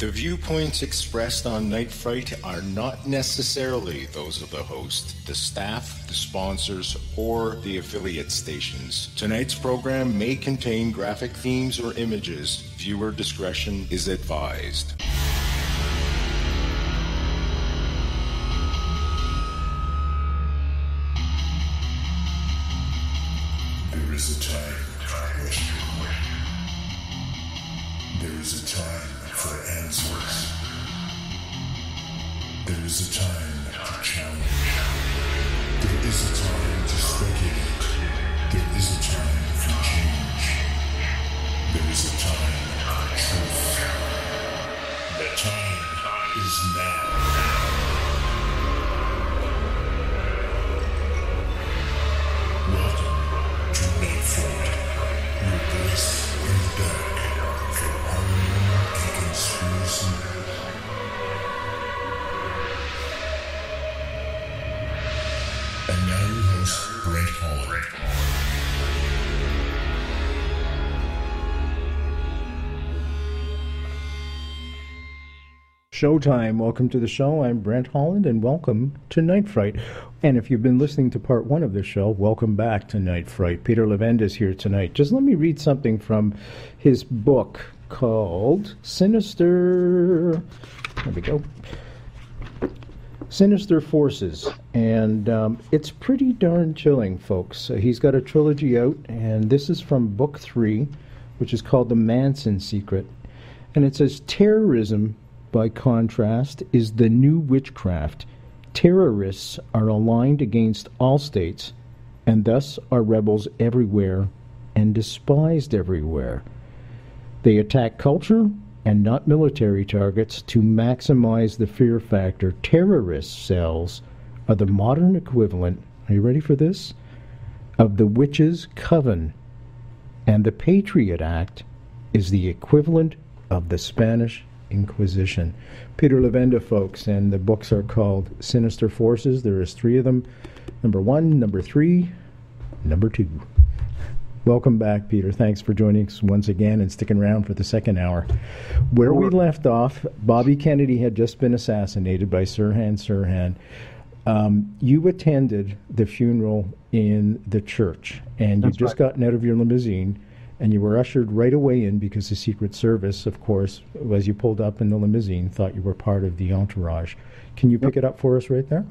The viewpoints expressed on Night Fright are not necessarily those of the host, the staff, the sponsors, or the affiliate stations. Tonight's program may contain graphic themes or images. Viewer discretion is advised. Showtime. Welcome to the show. I'm Brent Holland, and welcome to Night Fright. And if you've been listening to part one of the show, welcome back to Night Fright. Peter Levenda is here tonight. Just let me read something from his book called Sinister. There we go. Sinister Forces, and um, it's pretty darn chilling, folks. Uh, he's got a trilogy out, and this is from book three, which is called The Manson Secret. And it says terrorism, by contrast, is the new witchcraft. Terrorists are aligned against all states, and thus are rebels everywhere and despised everywhere. They attack culture and not military targets to maximize the fear factor. Terrorist cells are the modern equivalent, are you ready for this? Of the witches' coven. And the Patriot Act is the equivalent of the Spanish Inquisition. Peter Levenda, folks, and the books are called Sinister Forces. There is three of them. Number one, number three, number two. Welcome back, Peter. Thanks for joining us once again and sticking around for the second hour. Where we left off, Bobby Kennedy had just been assassinated by Sirhan Sirhan. Um, you attended the funeral in the church, and That's just right. gotten out of your limousine, and you were ushered right away in because the Secret Service, of course, as you pulled up in the limousine, thought you were part of the entourage. Can you pick it up for us right there?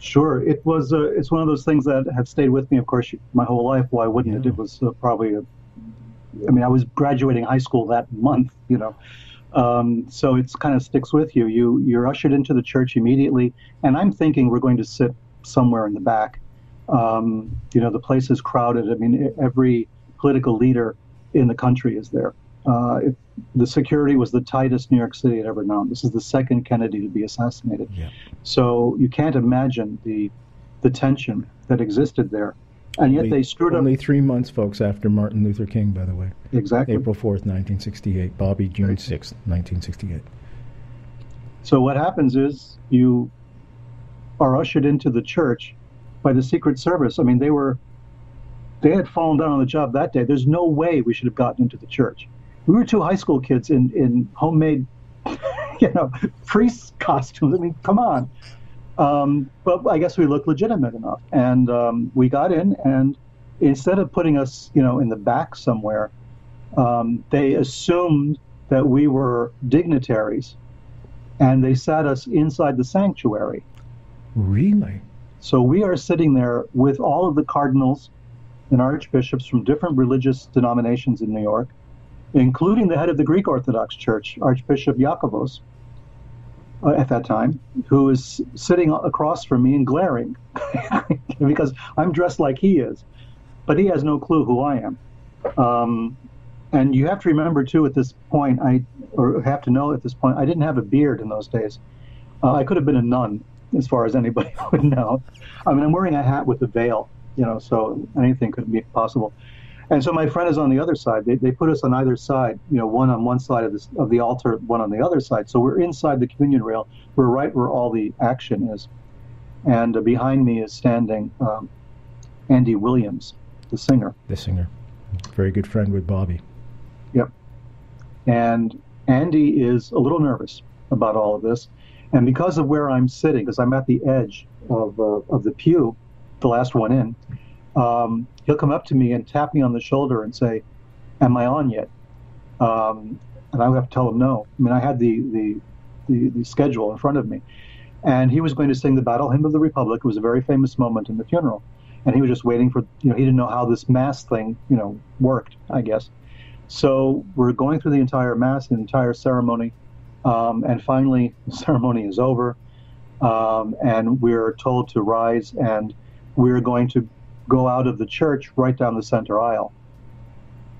Sure, it was. Uh, it's one of those things that have stayed with me, of course, my whole life. Why wouldn't it? Yeah. It was uh, probably. A, I mean, I was graduating high school that month, you know, um, so it's kind of sticks with you. You you're ushered into the church immediately, and I'm thinking we're going to sit somewhere in the back. Um, you know, the place is crowded. I mean, every political leader in the country is there. Uh, it, the security was the tightest New York City had ever known. This is the second Kennedy to be assassinated. Yeah. So you can't imagine the the tension that existed there, and yet Only- they screwed up Only three months, folks, after Martin Luther King, by the way. exactly. April 4th, 1968. Bobby, June 6th, 1968. So what happens is you are ushered into the church by the Secret Service. I mean, they were they had fallen down on the job that day. There's no way we should have gotten into the church. We were two high school kids in in homemade, you know, priest costumes. I mean, come on. Um, but I guess we looked legitimate enough, and um, we got in. And instead of putting us, you know, in the back somewhere, um, they assumed that we were dignitaries, and they sat us inside the sanctuary. Really? So we are sitting there with all of the cardinals and archbishops from different religious denominations in New York, including the head of the Greek Orthodox Church, Archbishop Iakovos, uh, at that time, who is sitting across from me and glaring because I'm dressed like he is, but he has no clue who I am. Um, and you have to remember too at this point, I or have to know at this point, I didn't have a beard in those days. Uh, I could have been a nun, as far as anybody would know. I mean, I'm wearing a hat with a veil, you know, so anything could be possible. And so my friend is on the other side. They, they put us on either side, you know, one on one side of this of the altar, one on the other side. So we're inside the communion rail. We're right where all the action is. And uh, behind me is standing um, Andy Williams, the singer. The singer. Very good friend with Bobby. Yep. And Andy is a little nervous about all of this. And because of where I'm sitting, because I'm at the edge of, uh, of the pew, the last one in, um, he'll come up to me and tap me on the shoulder and say, Am I on yet? Um, and I would have to tell him no. I mean, I had the, the, the, the schedule in front of me. And he was going to sing the Battle Hymn of the Republic. It was a very famous moment in the funeral. And he was just waiting for, you know, he didn't know how this mass thing, you know, worked, I guess. So we're going through the entire mass, the entire ceremony. Um, and finally, the ceremony is over. Um, and we're told to rise and we're going to go out of the church right down the center aisle.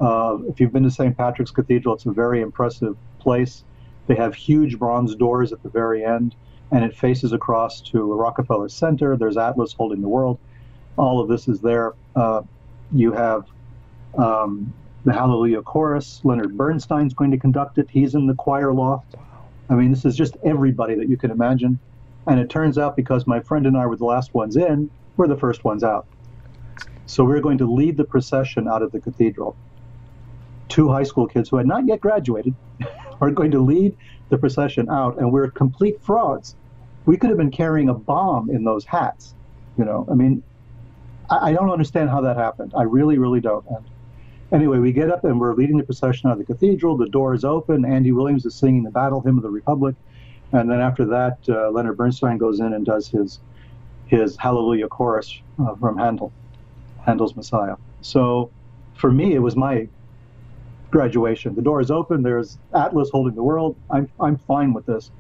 Uh, if you've been to St. Patrick's Cathedral, it's a very impressive place. They have huge bronze doors at the very end, and it faces across to Rockefeller Center. There's Atlas holding the world. All of this is there. Uh, you have um, the Hallelujah Chorus. Leonard Bernstein's going to conduct it. He's in the choir loft. I mean, this is just everybody that you can imagine. And it turns out because my friend and I were the last ones in, we're the first ones out. So we're going to lead the procession out of the cathedral. Two high school kids who had not yet graduated are going to lead the procession out, and we're complete frauds. We could have been carrying a bomb in those hats. You know, I mean, I, I don't understand how that happened. I really, really don't. And anyway, we get up and we're leading the procession out of the cathedral. The door is open. Andy Williams is singing the Battle Hymn of the Republic, and then after that, uh, Leonard Bernstein goes in and does his his Hallelujah chorus uh, from Handel, Handel's Messiah. So for me, it was my graduation. The door is open. There's Atlas holding the world. I'm I'm fine with this,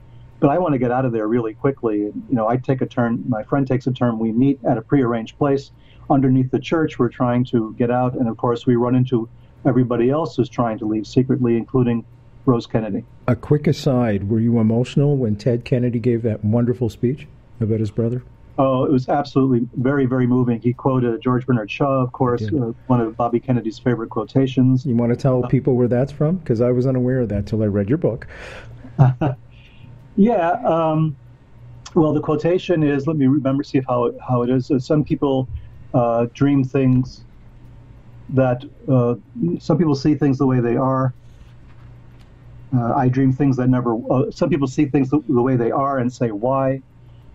but I want to get out of there really quickly. You know, I take a turn. My friend takes a turn. We meet at a prearranged place underneath the church. We're trying to get out, and of course, we run into everybody else who's trying to leave secretly, including Rose Kennedy. A quick aside: Were you emotional when Ted Kennedy gave that wonderful speech about his brother? Oh, it was absolutely very, very moving. He quoted George Bernard Shaw, of course, uh, one of Bobby Kennedy's favorite quotations. You want to tell people where that's from? Because I was unaware of that till I read your book. yeah. Um, well, the quotation is let me remember, see how it, how it is. Uh, some people uh, dream things that, uh, some people see things the way they are. Uh, I dream things that never, uh, some people see things the, the way they are and say, why?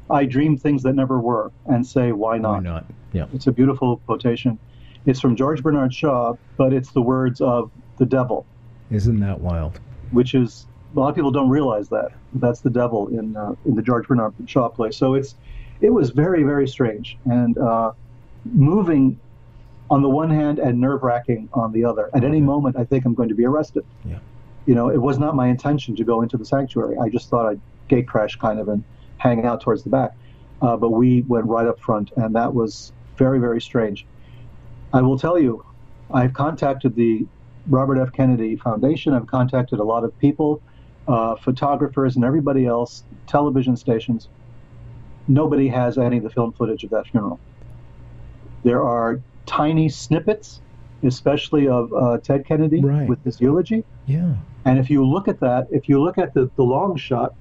I dream things that never were and say, why not? Why not? Yeah. It's a beautiful quotation. It's from George Bernard Shaw, but it's the words of the devil. Isn't that wild? Which is, a lot of people don't realize that. That's the devil in, uh, in the George Bernard Shaw play. So it's, it was very, very strange and uh, moving on the one hand and nerve wracking on the other. At any moment, I think I'm going to be arrested. Yeah. You know, it was not my intention to go into the sanctuary. I just thought I'd gate crash kind of and hanging out towards the back. Uh, but we went right up front, and that was very, very strange. I will tell you, I've contacted the Robert F. Kennedy Foundation. I've contacted a lot of people, uh, photographers, and everybody else, television stations. Nobody has any of the film footage of that funeral. There are tiny snippets, especially of uh, Ted Kennedy right. with his eulogy. Yeah. And if you look at that, if you look at the, the long shot,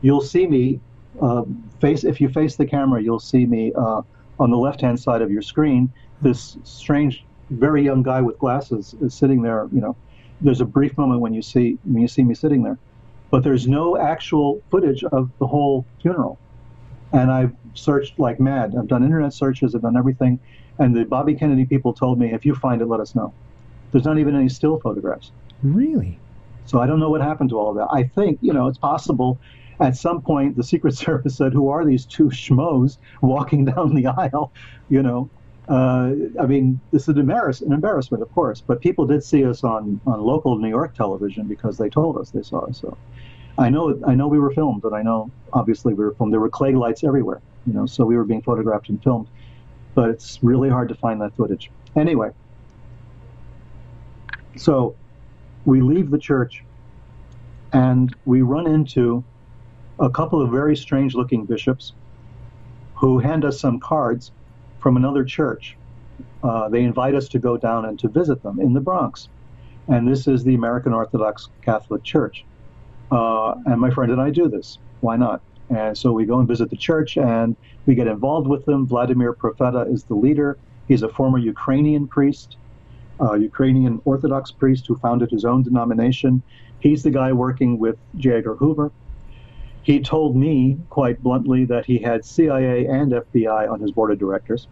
you'll see me uh, face. If you face the camera, you'll see me uh, on the left-hand side of your screen. This strange, very young guy with glasses is sitting there. You know, there's a brief moment when you see when you see me sitting there, but there's no actual footage of the whole funeral. And I've searched like mad. I've done internet searches. I've done everything. And the Bobby Kennedy people told me, if you find it, let us know. There's not even any still photographs. Really? So I don't know what happened to all of that. I think, you know, it's possible at some point the Secret Service said, "Who are these two schmoes walking down the aisle?" You know, uh, I mean, this is an, embarrass- an embarrassment, of course, but people did see us on, on local New York television because they told us they saw us. So I know I know we were filmed, and I know obviously we were filmed. There were Klieg lights everywhere, you know, so we were being photographed and filmed. But it's really hard to find that footage. Anyway, so we leave the church and we run into a couple of very strange looking bishops who hand us some cards from another church. Uh, they invite us to go down and to visit them in the Bronx. And this is the American Orthodox Catholic Church. Uh, and my friend and I do this. Why not? And so we go and visit the church and we get involved with them. Vladimir Propheta is the leader. He's a former Ukrainian priest, uh, Ukrainian Orthodox priest who founded his own denomination. He's the guy working with J. Edgar Hoover. He told me quite bluntly that he had CIA and FBI on his board of directors.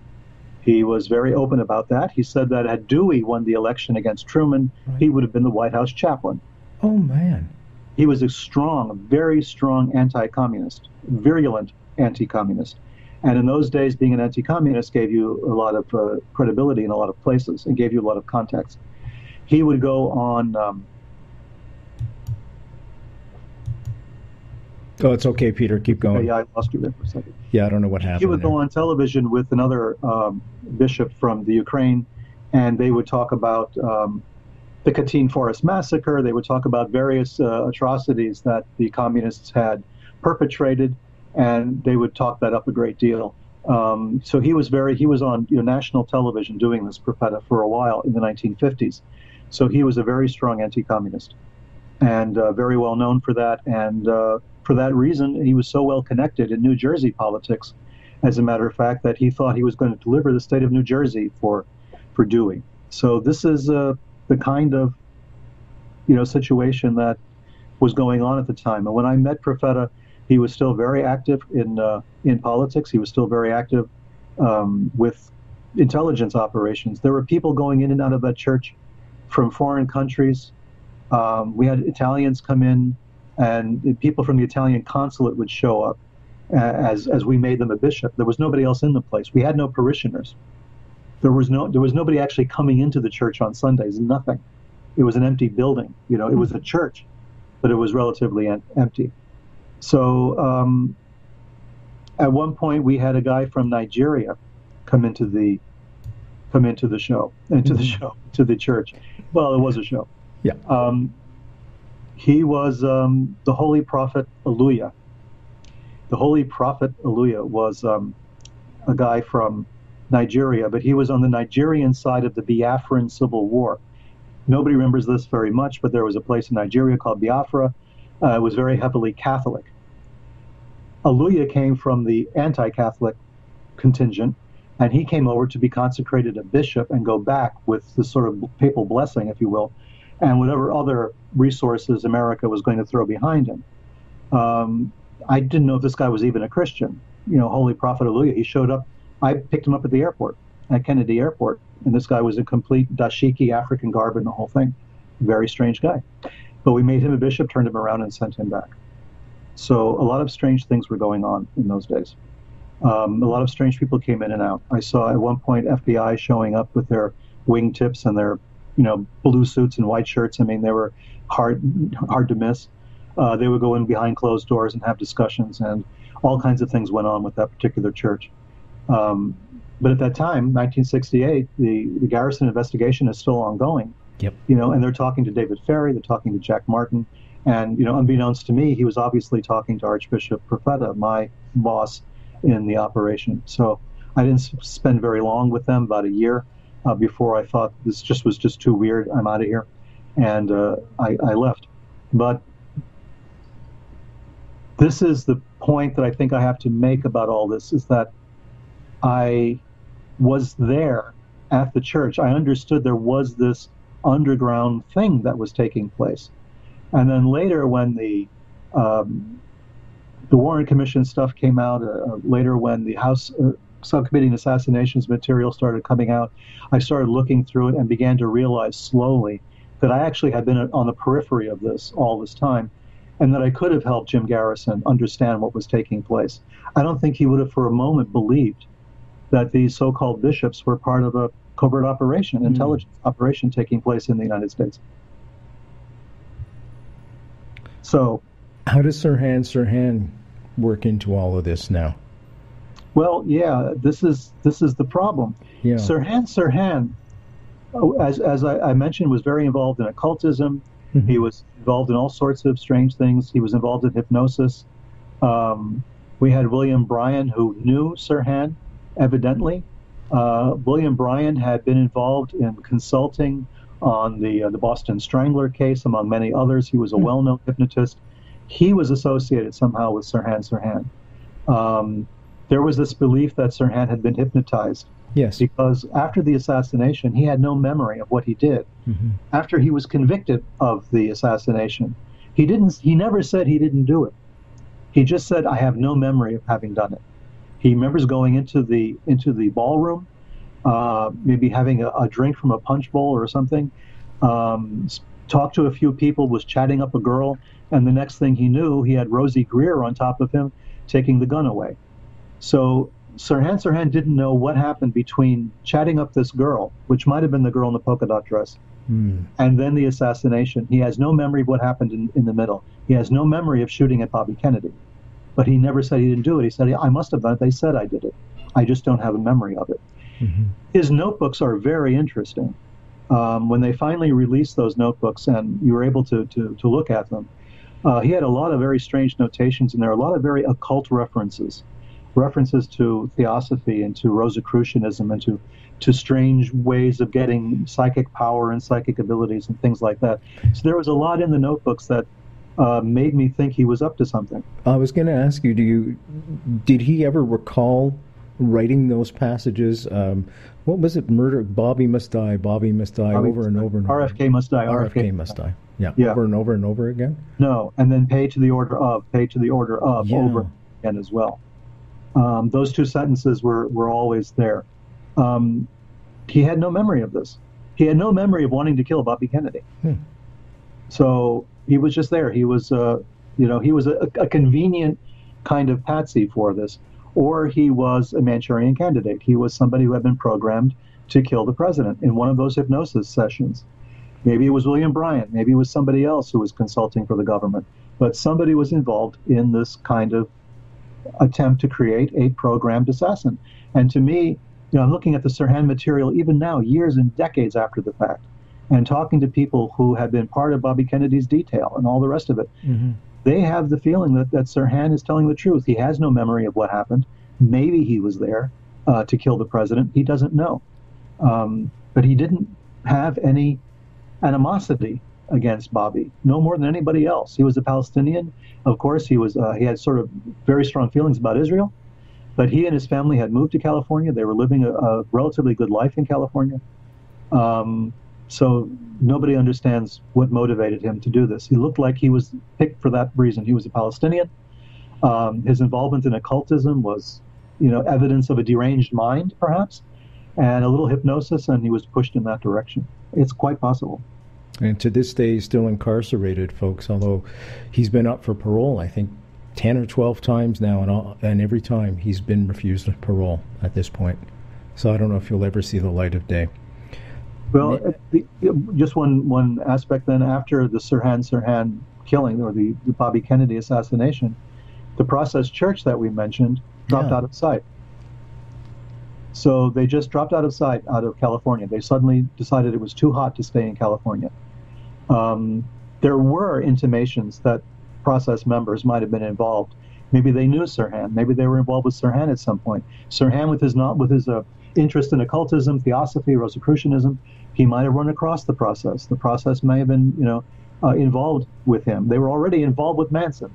He was very open about that. He said that had Dewey won the election against Truman, right. he would have been the White House chaplain. Oh, man. He was a strong, very strong anti communist, virulent anti communist. And in those days, being an anti communist gave you a lot of uh, credibility in a lot of places and gave you a lot of context. He would go on. Um, Oh, it's okay, Peter. Keep going. Yeah, I lost you there for a second. Yeah, I don't know what happened. He would there. go on television with another um, bishop from the Ukraine, and they would talk about um, the Katyn Forest massacre. They would talk about various uh, atrocities that the communists had perpetrated, and they would talk that up a great deal. Um, so he was very he was on you know, national television doing this Propheta for a while in the 1950s. So he was a very strong anti-communist, and uh, very well known for that. And uh, for that reason, he was so well connected in New Jersey politics, as a matter of fact, that he thought he was going to deliver the state of New Jersey for for Dewey. So this is uh, the kind of you know situation that was going on at the time. And when I met Propheta, he was still very active in uh, in politics. He was still very active um, with intelligence operations. There were people going in and out of that church from foreign countries. Um, we had Italians come in and people from the Italian consulate would show up as as we made them a bishop. There was nobody else in the place. We had no parishioners. There was no there was nobody actually coming into the church on Sundays. Nothing. It was an empty building. You know, it was a church, but it was relatively en- empty. So um, at one point, we had a guy from Nigeria come into the come into the show, into the mm-hmm. show, to the church. Well, it was a show. Yeah. Um, he was um, the holy prophet Oluya. The holy prophet Oluya was um, a guy from Nigeria, but he was on the Nigerian side of the Biafran Civil War. Nobody remembers this very much, but there was a place in Nigeria called Biafra. Uh, it was very heavily Catholic. Oluya came from the anti Catholic contingent, and he came over to be consecrated a bishop and go back with the sort of papal blessing, if you will, and whatever other resources America was going to throw behind him. Um, I didn't know if this guy was even a Christian. You know, Holy Prophet Oluya. He showed up. I picked him up at the airport, at Kennedy Airport, and this guy was a complete dashiki African garb and the whole thing. Very strange guy. But we made him a bishop, turned him around, and sent him back. So a lot of strange things were going on in those days. Um, a lot of strange people came in and out. I saw at one point FBI showing up with their wingtips and their you know, blue suits and white shirts. I mean, they were hard hard to miss. Uh, they would go in behind closed doors and have discussions, and all kinds of things went on with that particular church. Um, but at that time, 1968, the, the Garrison investigation is still ongoing. Yep. You know, and they're talking to David Ferrie, they're talking to Jack Martin, and you know, unbeknownst to me, he was obviously talking to Archbishop Propheta, my boss in the operation. So I didn't spend very long with them, about a year uh, before I thought this just was just too weird. I'm out of here, and uh, I, I left. But this is the point that I think I have to make about all this is that I was there at the church. I understood there was this underground thing that was taking place. And then later, when the um, the Warren Commission stuff came out, uh, later when the House subcommittee assassinations material started coming out, I started looking through it and began to realize slowly that I actually had been on the periphery of this all this time and that I could have helped Jim Garrison understand what was taking place. I don't think he would have for a moment believed that these so called bishops were part of a covert operation, mm. intelligence operation taking place in the United States. So, how does Sirhan Sirhan work into all of this now? Well, yeah, this is this is the problem. Yeah. Sirhan Sirhan, oh, as as I, I, mentioned, was very involved in occultism. Mm-hmm. He was involved in all sorts of strange things. He was involved in hypnosis. Um, we had William Bryan, who knew Sirhan, evidently. Uh, William Bryan had been involved in consulting on the uh, the Boston Strangler case, among many others. He was a mm-hmm. well-known hypnotist. He was associated somehow with Sirhan Sirhan. Um, there was this belief that Sirhan had been hypnotized Yes. Because after the assassination, he had no memory of what he did. Mm-hmm. After he was convicted of the assassination, he didn't. He never said he didn't do it. He just said, "I have no memory of having done it." He remembers going into the into the ballroom, uh, maybe having a, a, drink from a punch bowl or something, um, talked to a few people, was chatting up a girl, and the next thing he knew, he had Rosey Grier on top of him, taking the gun away. So Sirhan Sirhan didn't know what happened between chatting up this girl, which might have been the girl in the polka dot dress, mm. and then the assassination. He has no memory of what happened in, in the middle. He has no memory of shooting at Bobby Kennedy. But he never said he didn't do it. He said, I must have done it. They said I did it. I just don't have a memory of it. Mm-hmm. His notebooks are very interesting. Um, when they finally released those notebooks and you were able to, to, to look at them, uh, he had a lot of very strange notations and there are a lot of very occult references, references to theosophy and to Rosicrucianism and to, to strange ways of getting psychic power and psychic abilities and things like that. So there was a lot in the notebooks that uh, made me think he was up to something. I was going to ask you, do you did he ever recall writing those passages? Um, what was it? Murder. Bobby must die. Bobby must die. Bobby over and over and over. RFK must die. RFK, RFK must die. Yeah. yeah. Over and over and over again. No, and then pay to the order of, pay to the order of, yeah. over again as well. Um, those two sentences were were always there. Um, he had no memory of this. He had no memory of wanting to kill Bobby Kennedy. Hmm. So he was just there. He was, uh, you know, he was a, a, convenient kind of patsy for this, or he was a Manchurian candidate. He was somebody who had been programmed to kill the president in one of those hypnosis sessions. Maybe it was William Bryant. Maybe it was somebody else who was consulting for the government. But somebody was involved in this kind of attempt to create a programmed assassin. And to me, you know, I'm looking at the Sirhan material even now, years and decades after the fact and talking to people who have been part of Bobby Kennedy's detail and all the rest of it, mm-hmm. they have the feeling that, that Sirhan is telling the truth. He has no memory of what happened. Maybe he was there uh, to kill the president. He doesn't know. Um, but he didn't have any animosity against Bobby, no more than anybody else. He was a Palestinian. Of course, he was. Uh, he had sort of very strong feelings about Israel, but he and his family had moved to California. They were living a, a relatively good life in California. Um, so nobody understands what motivated him to do this. He looked like he was picked for that reason. He was a Palestinian. Um, his involvement in occultism was, you know, evidence of a deranged mind, perhaps, and a little hypnosis, and he was pushed in that direction. It's quite possible. And to this day, he's still incarcerated, folks. Although he's been up for parole, I think ten or twelve times now, and all, and every time he's been refused parole at this point. So I don't know if you'll ever see the light of day. Well, uh, the, just one one aspect then after the Sirhan Sirhan killing or the, the, Bobby Kennedy assassination, the Process Church that we mentioned dropped yeah. out of sight. So they just dropped out of sight out of California. They suddenly decided it was too hot to stay in California. Um, there were intimations that process members might have been involved. Maybe they knew Sirhan. Maybe they were involved with Sirhan at some point. Sirhan, with his not with his uh, interest in occultism, theosophy, Rosicrucianism, he might have run across the process. The process may have been, you know, uh, involved with him. They were already involved with Manson,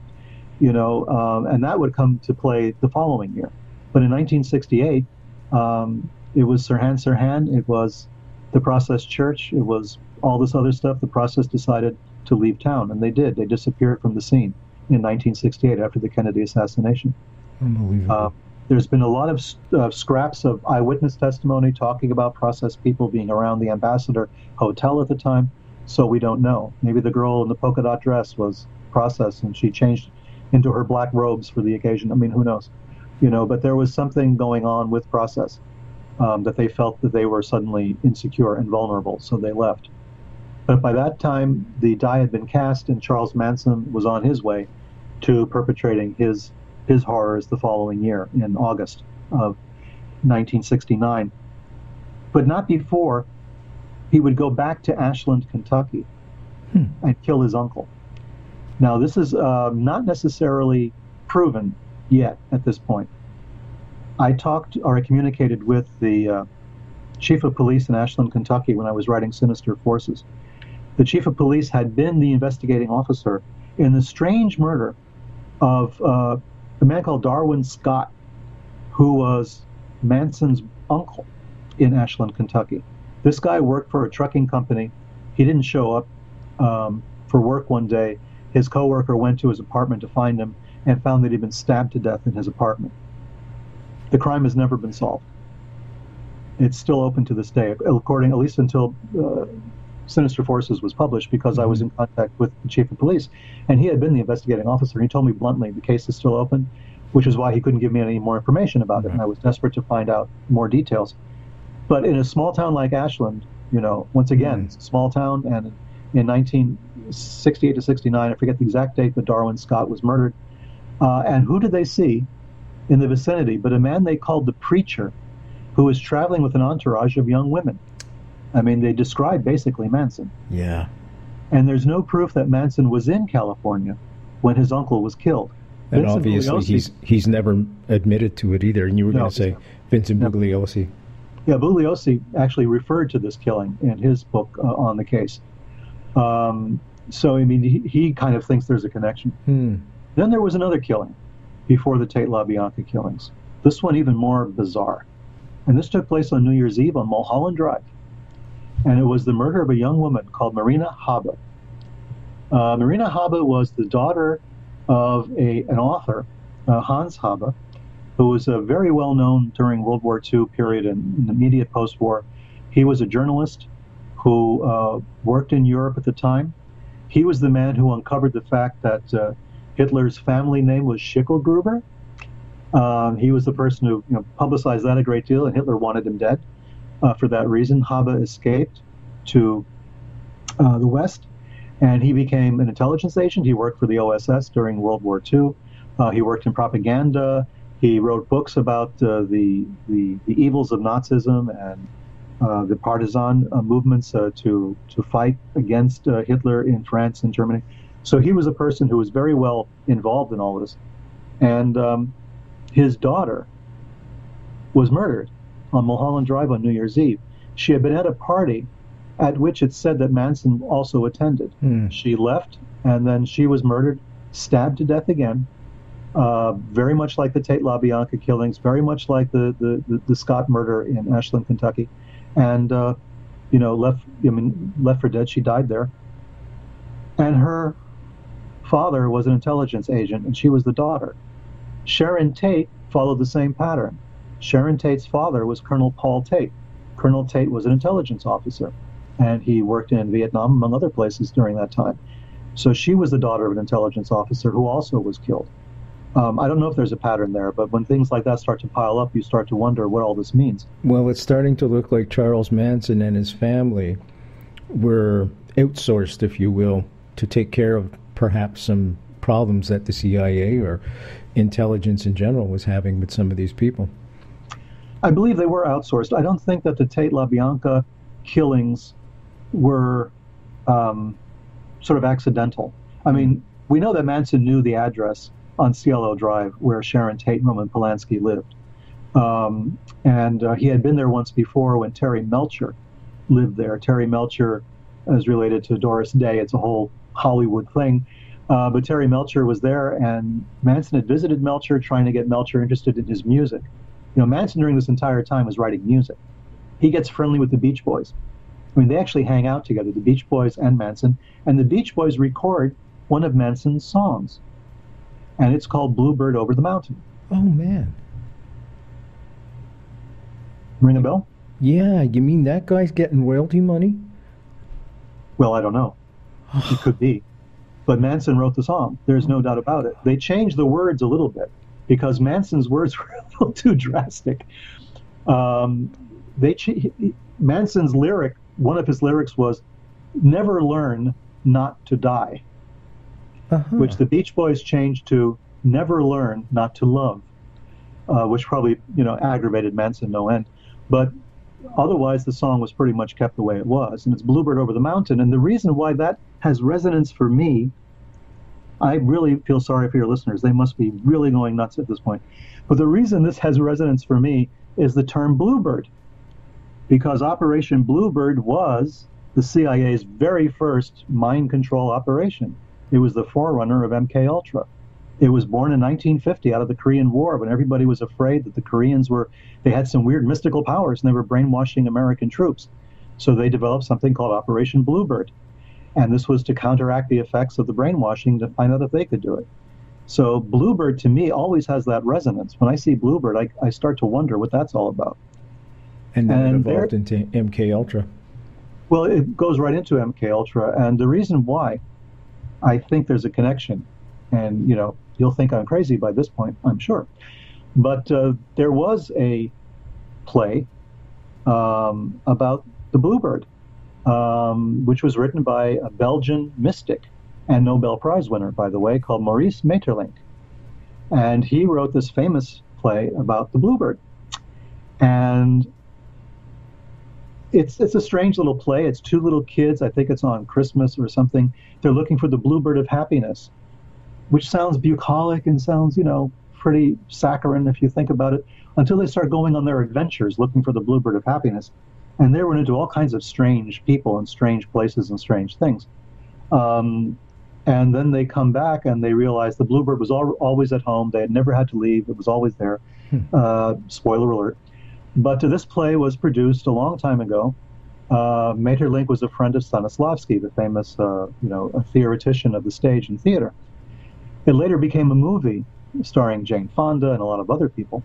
you know, um, and that would come to play the following year. But in 1968, um, it was Sirhan Sirhan. It was the Process Church. It was all this other stuff. The Process decided to leave town, and they did. They disappeared from the scene in 1968 after the Kennedy assassination. Unbelievable. Uh, there's been a lot of uh, scraps of eyewitness testimony talking about process people being around the Ambassador Hotel at the time, so we don't know. Maybe the girl in the polka dot dress was process and she changed into her black robes for the occasion. I mean, who knows? You know, but there was something going on with process um, that they felt that they were suddenly insecure and vulnerable, so they left. But by that time, the die had been cast, and Charles Manson was on his way to perpetrating his his horrors the following year in August of 1969. But not before he would go back to Ashland, Kentucky hmm. and kill his uncle. Now, this is uh, not necessarily proven yet at this point. I talked or I communicated with the uh, chief of police in Ashland, Kentucky when I was writing Sinister Forces. The chief of police had been the investigating officer in the strange murder of uh, a man called Darwin Scott, who was Manson's uncle. in Ashland, Kentucky. This guy worked for a trucking company. He didn't show up um, for work one day. His coworker went to his apartment to find him and found that he'd been stabbed to death in his apartment. The crime has never been solved. It's still open to this day, according at least until uh, Sinister Forces was published, because I was in mm-hmm. contact with the chief of police, and he had been the investigating officer. He told me bluntly the case is still open, which is why he couldn't give me any more information about it, and mm-hmm. I was desperate to find out more details. But in a small town like Ashland, you know, once again, mm-hmm. it's a small town, and in 1968 to 69, I forget the exact date, but Darwin Scott was murdered. Uh, and who did they see in the vicinity but a man they called the preacher, who was traveling with an entourage of young women? I mean, they described basically Manson. Yeah. And there's no proof that Manson was in California when his uncle was killed. And Vincent obviously, Bugliosi- he's he's never admitted to it either. And you were No. going to say Vincent No. Bugliosi. Yeah, Bugliosi actually referred to this killing in his book uh, on the case. Um, so, I mean, he, he kind of thinks there's a connection. Hmm. Then there was another killing before the Tate LaBianca killings. This one even more bizarre. And this took place on New Year's Eve on Mulholland Drive. And it was the murder of a young woman called Marina Habe. Uh, Marina Habe was the daughter of a, an author, uh, Hans Habe, who was very well known during World War II period and in the immediate post-war. He was a journalist who uh, worked in Europe at the time. He was the man who uncovered the fact that uh, Hitler's family name was Schicklgruber. Um, he was the person who you know, publicized that a great deal, and Hitler wanted him dead. Uh, for that reason, Habe escaped to uh, the West, and he became an intelligence agent. He worked for the OSS during World War II. Uh, he worked in propaganda. He wrote books about uh, the, the the evils of Nazism and uh, the partisan uh, movements to to fight against Hitler in France and Germany. So he was a person who was very well involved in all this, and um, his daughter was murdered on Mulholland Drive on New Year's Eve. She had been at a party at which it said that Manson also attended. Hmm. She left, and then she was murdered, stabbed to death again. Uh, very much like the Tate LaBianca killings, very much like the, the, the, the Scott murder in Ashland, Kentucky, and uh, you know left I mean left for dead. She died there, and her father was an intelligence agent, and she was the daughter. Sharon Tate followed the same pattern. Sharon Tate's father was Colonel Paul Tate. Colonel Tate was an intelligence officer, and he worked in Vietnam, among other places, during that time. So she was the daughter of an intelligence officer who also was killed. Um, I don't know if there's a pattern there, but when things like that start to pile up, you start to wonder what all this means. Well, it's starting to look like Charles Manson and his family were outsourced, if you will, to take care of perhaps some problems that the CIA or intelligence in general was having with some of these people. I believe they were outsourced. I don't think that the Tate LaBianca killings were um, sort of accidental. I mean, we know that Manson knew the address on Cielo Drive where Sharon Tate and Roman Polanski lived. Um, and uh, he had been there once before when Terry Melcher lived there. Terry Melcher is related to Doris Day. It's a whole Hollywood thing. Uh, but Terry Melcher was there, and Manson had visited Melcher, trying to get Melcher interested in his music. You know, Manson during this entire time was writing music. He gets friendly with the Beach Boys. I mean, they actually hang out together, the Beach Boys and Manson, and the Beach Boys record one of Manson's songs, and it's called Bluebird Over the Mountain. Oh man. Ring a bell? Yeah, you mean that guy's getting royalty money? Well, I don't know. It could be. But Manson wrote the song. There's no doubt about it. They changed the words a little bit because Manson's words were a little too drastic. Um, they ch- Manson's lyric, one of his lyrics was, "Never learn not to die," Uh-huh. which the Beach Boys changed to "Never learn not to love," uh, which probably you know aggravated Manson no end. But otherwise, the song was pretty much kept the way it was, and it's "Bluebird Over the Mountain." And the reason why that has resonance for me, I really feel sorry for your listeners. They must be really going nuts at this point. But the reason this has resonance for me is the term Bluebird, because Operation Bluebird was the CIA's very first mind control operation. It was the forerunner of MK Ultra. It was born in 1950 out of the Korean War when everybody was afraid that the Koreans were, they had some weird mystical powers and they were brainwashing American troops. So they developed something called Operation Bluebird. And this was to counteract the effects of the brainwashing to find out if they could do it. So Bluebird to me always has that resonance. When I see Bluebird, I, I start to wonder what that's all about. And then and it evolved into MK Ultra. Well, it goes right into MK Ultra, and the reason why I think there's a connection, and you know, you'll think I'm crazy by this point, I'm sure, but uh, there was a play um, about the Bluebird, um, which was written by a Belgian mystic and Nobel Prize winner, by the way, called Maurice Maeterlinck. And he wrote this famous play about the bluebird. And it's it's a strange little play. It's two little kids. I think it's on Christmas or something. They're looking for the bluebird of happiness, which sounds bucolic and sounds, you know, pretty saccharine if you think about it, until they start going on their adventures looking for the bluebird of happiness. And they run into all kinds of strange people and strange places and strange things. Um, and then they come back and they realize the bluebird was al- always at home. They had never had to leave. It was always there. Hmm. Uh, spoiler alert. But this play was produced a long time ago. Uh, Maeterlinck was a friend of Stanislavski, the famous, uh, you know, theoretician of the stage and theater. It later became a movie starring Jane Fonda and a lot of other people,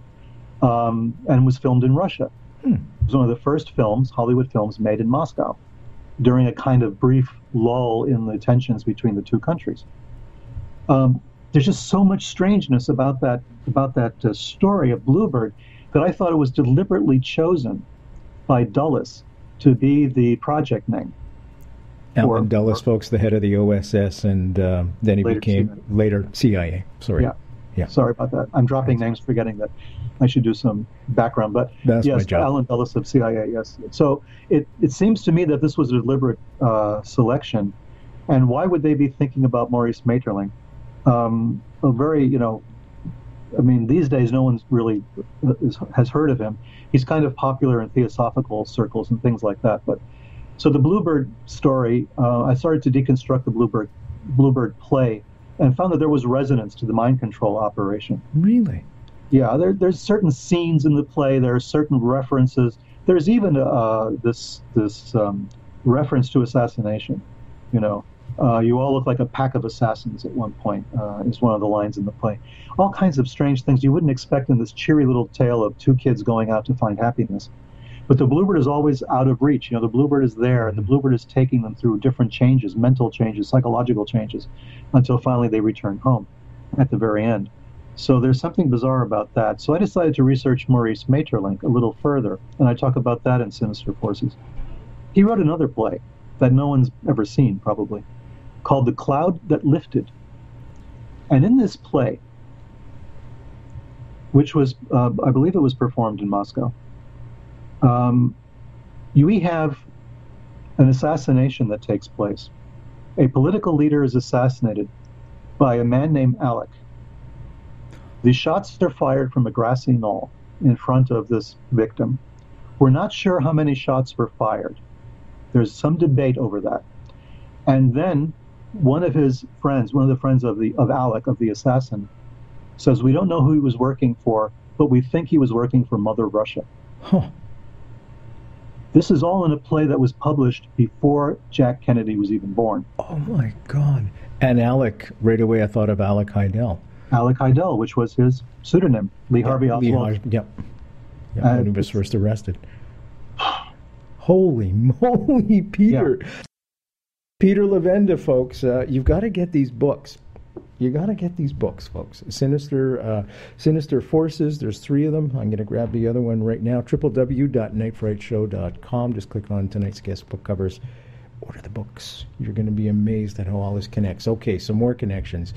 um, and was filmed in Russia. Hmm. Was one of the first films, Hollywood films, made in Moscow during a kind of brief lull in the tensions between the two countries. Um, there's just so much strangeness about that about that uh, story of Bluebird that I thought it was deliberately chosen by Dulles to be the project name. Allen Dulles, folks, the head of the OSS, and uh, then he became CIA. later CIA. Sorry. Yeah. Yeah. Sorry about that. I'm dropping names, forgetting that I should do some background. But That's yes, Allen Dulles of CIA. Yes. So it it seems to me that this was a deliberate uh, selection. And why would they be thinking about Maurice Maeterlinck? Um, a very, you know, I mean, these days no one's really uh, has heard of him. He's kind of popular in theosophical circles and things like that. But so the Bluebird story, uh, I started to deconstruct the Bluebird Bluebird play and found that there was resonance to the mind control operation. Really? Yeah, there, there's certain scenes in the play. There are certain references. There's even uh, this this um, reference to assassination. You know, uh, you all look like a pack of assassins at one point. Uh, is one of the lines in the play. All kinds of strange things you wouldn't expect in this cheery little tale of two kids going out to find happiness. But the bluebird is always out of reach. You know, the bluebird is there, and the bluebird is taking them through different changes, mental changes, psychological changes, until finally they return home at the very end. So there's something bizarre about that. So I decided to research Maurice Maeterlinck a little further, and I talk about that in Sinister Forces. He wrote another play that no one's ever seen, probably, called The Cloud That Lifted. And in this play, which was, uh, I believe it was performed in Moscow, um, we have an assassination that takes place. A political leader is assassinated by a man named Alec. The shots are fired from a grassy knoll in front of this victim. We're not sure how many shots were fired. There's some debate over that. And then one of his friends, one of the friends of the of Alec, of the assassin, says, We don't know who he was working for, but we think he was working for Mother Russia. Huh. This is all in a play that was published before Jack Kennedy was even born. Oh my God. And Alec, right away I thought of Alec Hidell. Alec Hidell, which was his pseudonym, Lee Harvey Oswald. Lee yep. yep uh, when he was first arrested. Holy moly, Peter. Yeah. Peter Levenda, folks, uh, you've got to get these books you got to get these books, folks. Sinister, uh, Sinister Forces. There's three of them. I'm going to grab the other one right now. www.nightfrightshow.com. Just click on tonight's guest book covers. Order the books. You're going to be amazed at how all this connects. Okay, some more connections.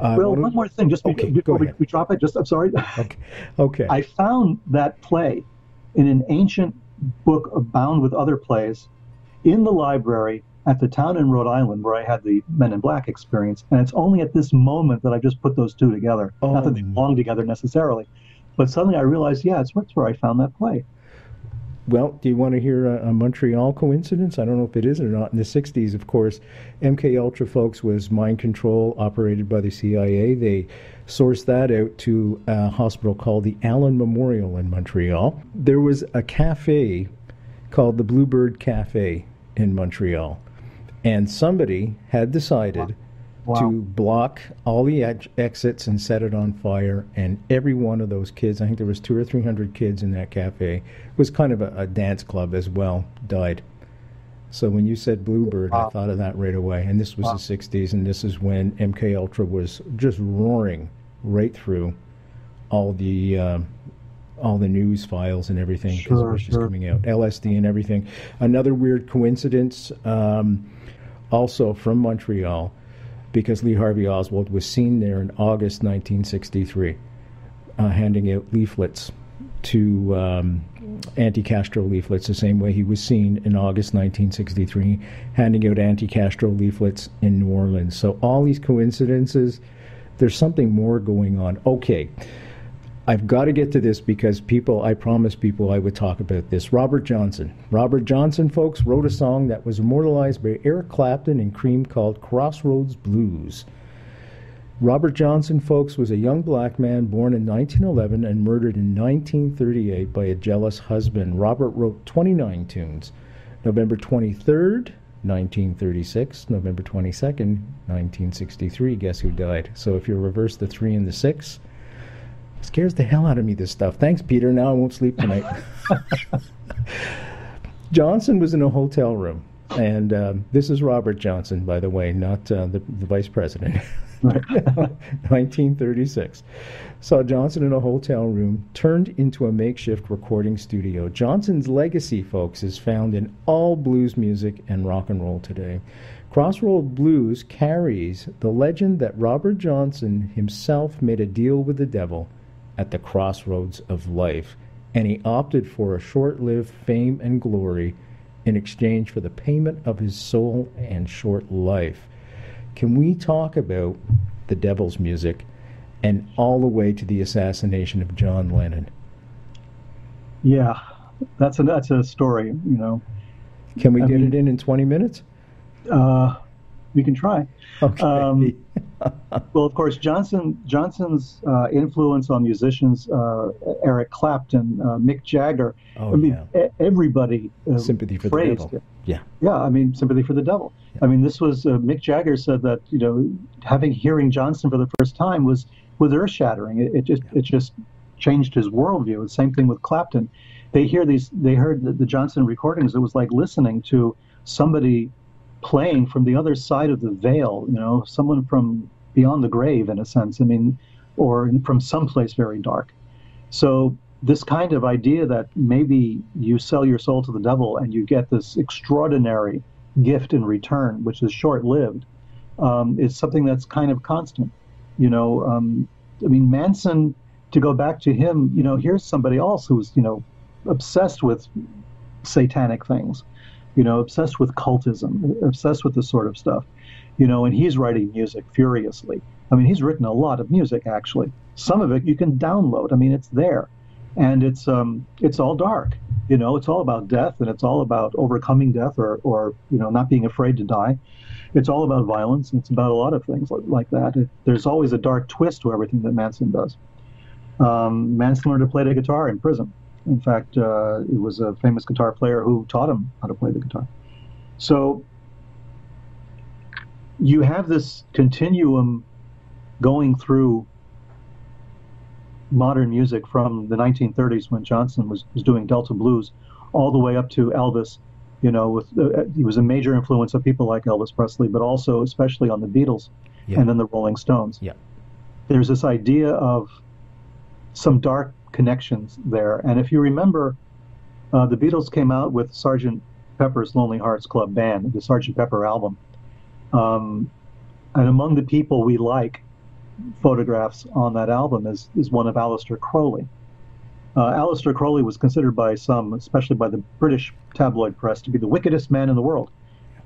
Uh, well, one more thing, just okay, before we, we, drop it. Just I'm sorry. Okay. Okay. I found that play in an ancient book bound with other plays in the library at the town in Rhode Island where I had the Men in Black experience. And it's only at this moment that I just put those two together. Oh. Not that they belong together necessarily, but suddenly I realized, yeah, it's, it's where I found that play. Well, do you want to hear a, a, Montreal coincidence? I don't know if it is or not. In the '60s, of course, MK Ultra folks was mind control operated by the CIA. They sourced that out to a hospital called the Allen Memorial in Montreal. There was a cafe called the Bluebird Cafe in Montreal, and somebody had decided wow. to block all the ed- exits and set it on fire. And every one of those kids, I think there was two or three hundred kids in that cafe, it was kind of a, a dance club as well, died. So when you said Bluebird, wow. I thought of that right away. And this was wow. the '60s, and this is when MK Ultra was just roaring right through all the uh, all the news files and everything because sure, it was just sure. coming out, LSD and everything. Another weird coincidence, um, also from Montreal because Lee Harvey Oswald was seen there in August 1963, uh, handing out leaflets to um, anti Castro leaflets, the same way he was seen in August 1963, handing out anti Castro leaflets in New Orleans. So, all these coincidences, there's something more going on. Okay. I've got to get to this because people, I promised people I would talk about this. Robert Johnson. Robert Johnson, folks, wrote a song that was immortalized by Eric Clapton and Cream called Crossroads Blues. Robert Johnson, folks, was a young black man born in 1911 and murdered in 1938 by a jealous husband. Robert wrote 29 tunes. November 23rd, 1936, November 22nd, 1963. Guess who died? So if you reverse the three and the six, scares the hell out of me, this stuff. Thanks, Peter. Now I won't sleep tonight. Johnson was in a hotel room. And uh, this is Robert Johnson, by the way, not uh, the, the vice president. 1936. Saw Johnson in a hotel room, turned into a makeshift recording studio. Johnson's legacy, folks, is found in all blues music and rock and roll today. Crossroad Blues carries the legend that Robert Johnson himself made a deal with the devil at the crossroads of life, and he opted for a short lived fame and glory in exchange for the payment of his soul and short life. Can we talk about the devil's music and all the way to the assassination of John Lennon? Yeah, that's a that's a story, you know. Can we I get mean, it in in 20 minutes? Uh, we can try. Okay. Um, well, of course, Johnson Johnson's uh, influence on musicians, uh, Eric Clapton, uh, Mick Jagger. Oh, I mean, yeah. everybody uh, sympathy for the devil. It. Yeah, yeah. I mean, sympathy for the devil. Yeah. I mean, this was uh, Mick Jagger said that you know having hearing Johnson for the first time was was earth shattering. It, it, just yeah. it just changed his worldview. The same thing with Clapton. They hear these. They heard the, the Johnson recordings. It was like listening to somebody playing from the other side of the veil, you know, someone from beyond the grave, in a sense. I mean, or from someplace very dark. So this kind of idea that maybe you sell your soul to the devil and you get this extraordinary gift in return, which is short-lived, um, is something that's kind of constant. You know, um, I mean, Manson. To go back to him, you know, here's somebody else who's you know obsessed with satanic things you know, obsessed with cultism, obsessed with this sort of stuff, you know, and he's writing music furiously. I mean, he's written a lot of music actually. Some of it you can download. I mean, it's there, and it's um, it's all dark. You know, it's all about death, and it's all about overcoming death, or or you know, not being afraid to die. It's all about violence. And it's about a lot of things like that. It, there's always a dark twist to everything that Manson does. Um, Manson learned to play the guitar in prison. In fact, uh, it was a famous guitar player who taught him how to play the guitar. So you have this continuum going through modern music from the 1930s when Johnson was, was doing Delta blues all the way up to Elvis. You know, with uh, he was a major influence of people like Elvis Presley, but also especially on the Beatles yeah. and then the Rolling Stones. Yeah. There's this idea of some dark connections there. And if you remember, uh, the Beatles came out with Sergeant Pepper's Lonely Hearts Club Band, the Sergeant Pepper album. Um, and among the people we like photographs on that album is, is one of Aleister Crowley. Uh, Aleister Crowley was considered by some, especially by the British tabloid press, to be the wickedest man in the world.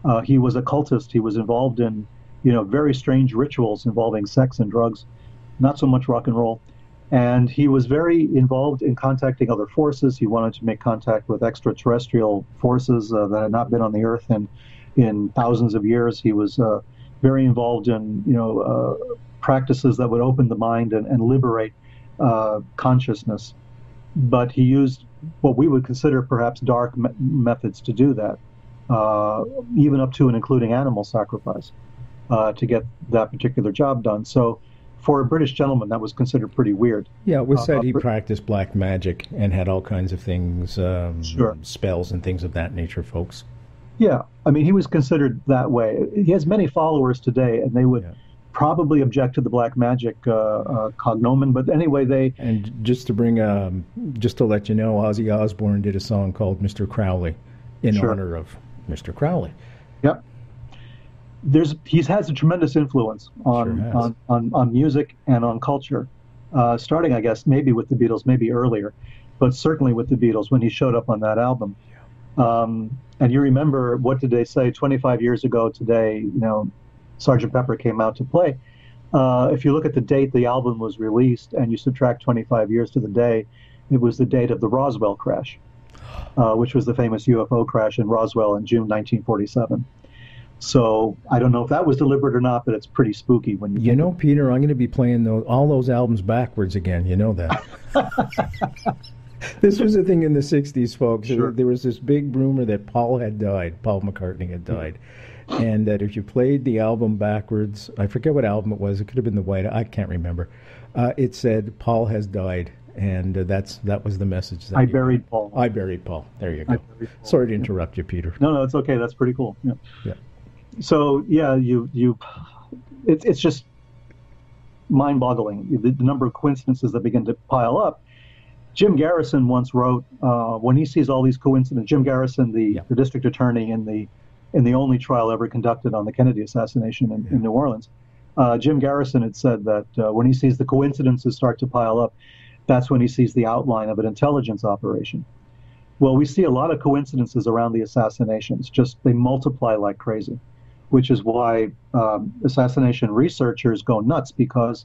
Uh, he was a cultist. He was involved in, you know, very strange rituals involving sex and drugs, not so much rock and roll. And he was very involved in contacting other forces. He wanted to make contact with extraterrestrial forces uh, that had not been on the Earth in, in thousands of years. He was uh, very involved in, you know, uh, practices that would open the mind and, and liberate uh, consciousness. But he used what we would consider perhaps dark me- methods to do that, uh, even up to and including animal sacrifice uh, to get that particular job done. So, for a British gentleman, that was considered pretty weird. Yeah, it was Uh, said he uh, practiced black magic and had all kinds of things, um, Sure. spells and things of that nature, folks. Yeah, I mean, he was considered that way. He has many followers today, and they would Yeah. probably object to the black magic uh, uh, cognomen. But anyway, they And just to bring, um, just to let you know, Ozzy Osbourne did a song called "Mr. Crowley" in Sure. honor of Mr. Crowley. Yep. There's he's has a tremendous influence on Sure on, on, on music and on culture, uh, starting I guess maybe with the Beatles, maybe earlier, but certainly with the Beatles when he showed up on that album. Um, and you remember what did they say 25 years ago today? You know, Sergeant Pepper came out to play. Uh, if you look at the date the album was released and you subtract 25 years to the day, it was the date of the Roswell crash, uh, which was the famous UFO crash in Roswell in June 1947. So I don't know if that was deliberate or not, but it's pretty spooky when you. You know, Peter, I'm going to be playing those, all those albums backwards again. You know that. this was a thing in the 60s, folks. Sure. There was this big rumor that Paul had died, Paul McCartney had died. And that if you played the album backwards, I forget what album it was, it could have been the White, I can't remember. Uh, it said, Paul has died. And uh, that's that was the message. That I buried Paul. I buried Paul. There you go. Sorry to interrupt you, Peter. No, no, it's okay. That's pretty cool. Yeah. Yeah. So yeah, you you, it's it's just mind-boggling the, the number of coincidences that begin to pile up. Jim Garrison once wrote uh, when he sees all these coincidences. Jim Garrison, the, Yeah. the district attorney in the in the only trial ever conducted on the Kennedy assassination in, in New Orleans, uh, Jim Garrison had said that uh, when he sees the coincidences start to pile up, that's when he sees the outline of an intelligence operation. Well, we see a lot of coincidences around the assassinations. Just they multiply like crazy, which is why um, assassination researchers go nuts because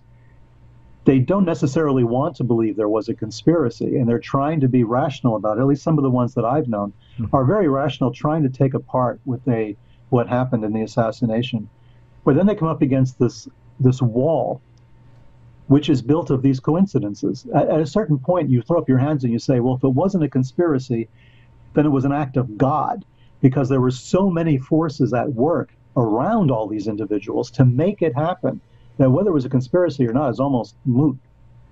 they don't necessarily want to believe there was a conspiracy, and they're trying to be rational about it. At least some of the ones that I've known are very rational, trying to take apart what they what happened in the assassination. But then they come up against this this wall which is built of these coincidences. At, at, a certain point, you throw up your hands and you say, well, if it wasn't a conspiracy, then it was an act of God, because there were so many forces at work around all these individuals to make it happen Now, whether it was a conspiracy or not is almost moot.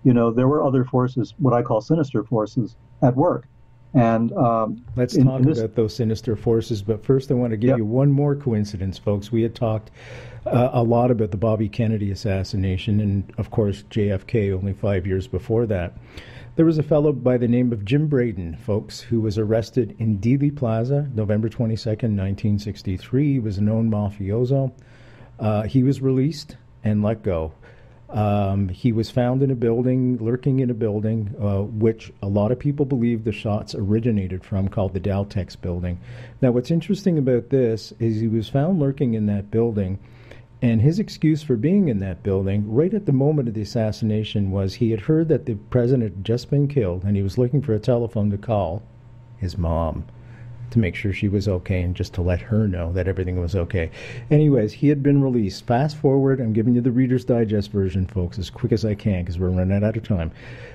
You know, there were other forces, what I call sinister forces, at work. And um, Let's in- talk in this- about those sinister forces, but first I want to give Yep. you one more coincidence, folks. We had talked uh, a lot about the Bobby Kennedy assassination, and of course JFK only five years before that. There was a fellow by the name of Jim Braden, folks, who was arrested in Dealey Plaza, November 22nd, 1963. He was a known mafioso. Uh, he was released and let go. Um, he was found in a building, lurking in a building, uh, which a lot of people believe the shots originated from, called the Daltex building. Now, what's interesting about this is he was found lurking in that building, and his excuse for being in that building, right at the moment of the assassination, was he had heard that the president had just been killed, and he was looking for a telephone to call his mom to make sure she was okay and just to let her know that everything was okay. Anyways, he had been released. Fast forward, I'm giving you the Reader's Digest version, folks, as quick as I can because we're running out of time.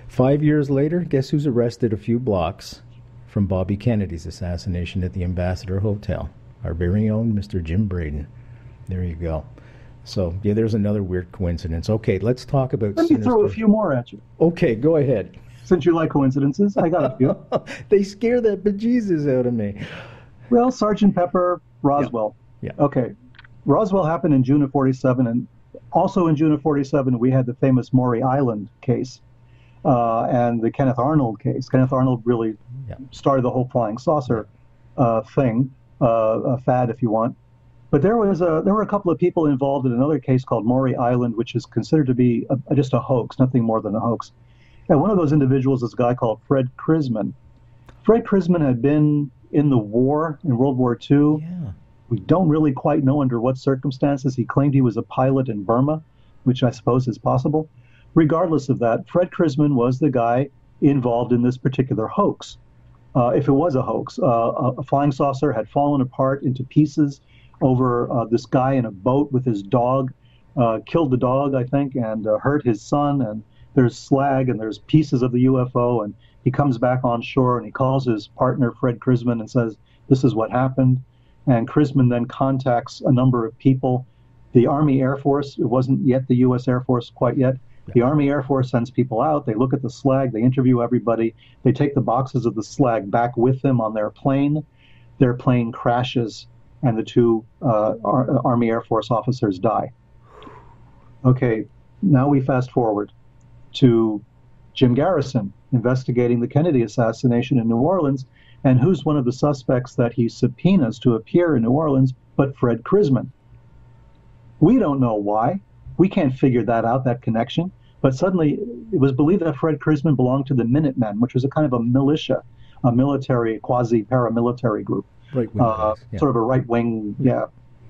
Five years later, guess who's arrested a few blocks from Bobby Kennedy's assassination at the Ambassador Hotel? Our very own Mr. Jim Braden. There you go. So, yeah, there's another weird coincidence. Okay, let's talk about. Let me throw a few more at you. Okay, go ahead. Since you like coincidences, I got a few. they scare the bejesus out of me. Well, Sergeant Pepper, Roswell. Yeah. Okay. Roswell happened in June of 47, and also in June of 47, we had the famous Maury Island case uh, and the Kenneth Arnold case. Kenneth Arnold really Yeah. started the whole flying saucer uh, thing, uh, a fad, if you want. But there was a there were a couple of people involved in another case called Maury Island, which is considered to be a, just a hoax, nothing more than a hoax. And one of those individuals is a guy called Fred Crisman. Fred Crisman had been in the war in World War II. Yeah. We don't really quite know under what circumstances. He claimed he was a pilot in Burma, which I suppose is possible. regardless of that, Fred Crisman was the guy involved in this particular hoax. Uh, if it was a hoax, uh, a flying saucer had fallen apart into pieces over uh, this guy in a boat with his dog, uh, killed the dog, I think, and uh, hurt his son. And there's slag and there's pieces of the UFO. And he comes back on shore and he calls his partner, Fred Crisman, and says, This is what happened. And Crisman then contacts a number of people. The Army Air Force, it wasn't yet the U.S. Air Force quite yet, the Army Air Force sends people out. They look at the slag. They interview everybody. They take the boxes of the slag back with them on their plane. Their plane crashes, and the two uh, Ar- Army Air Force officers die. Okay, now we fast forward to Jim Garrison investigating the Kennedy assassination in New Orleans. And who's one of the suspects that he subpoenas to appear in New Orleans but Fred Crisman? We don't know why. We can't figure that out, that connection. But suddenly, it was believed that Fred Crisman belonged to the Minutemen, which was a kind of a militia, a military, quasi paramilitary group. Right uh, yeah. Sort of a right wing, yeah,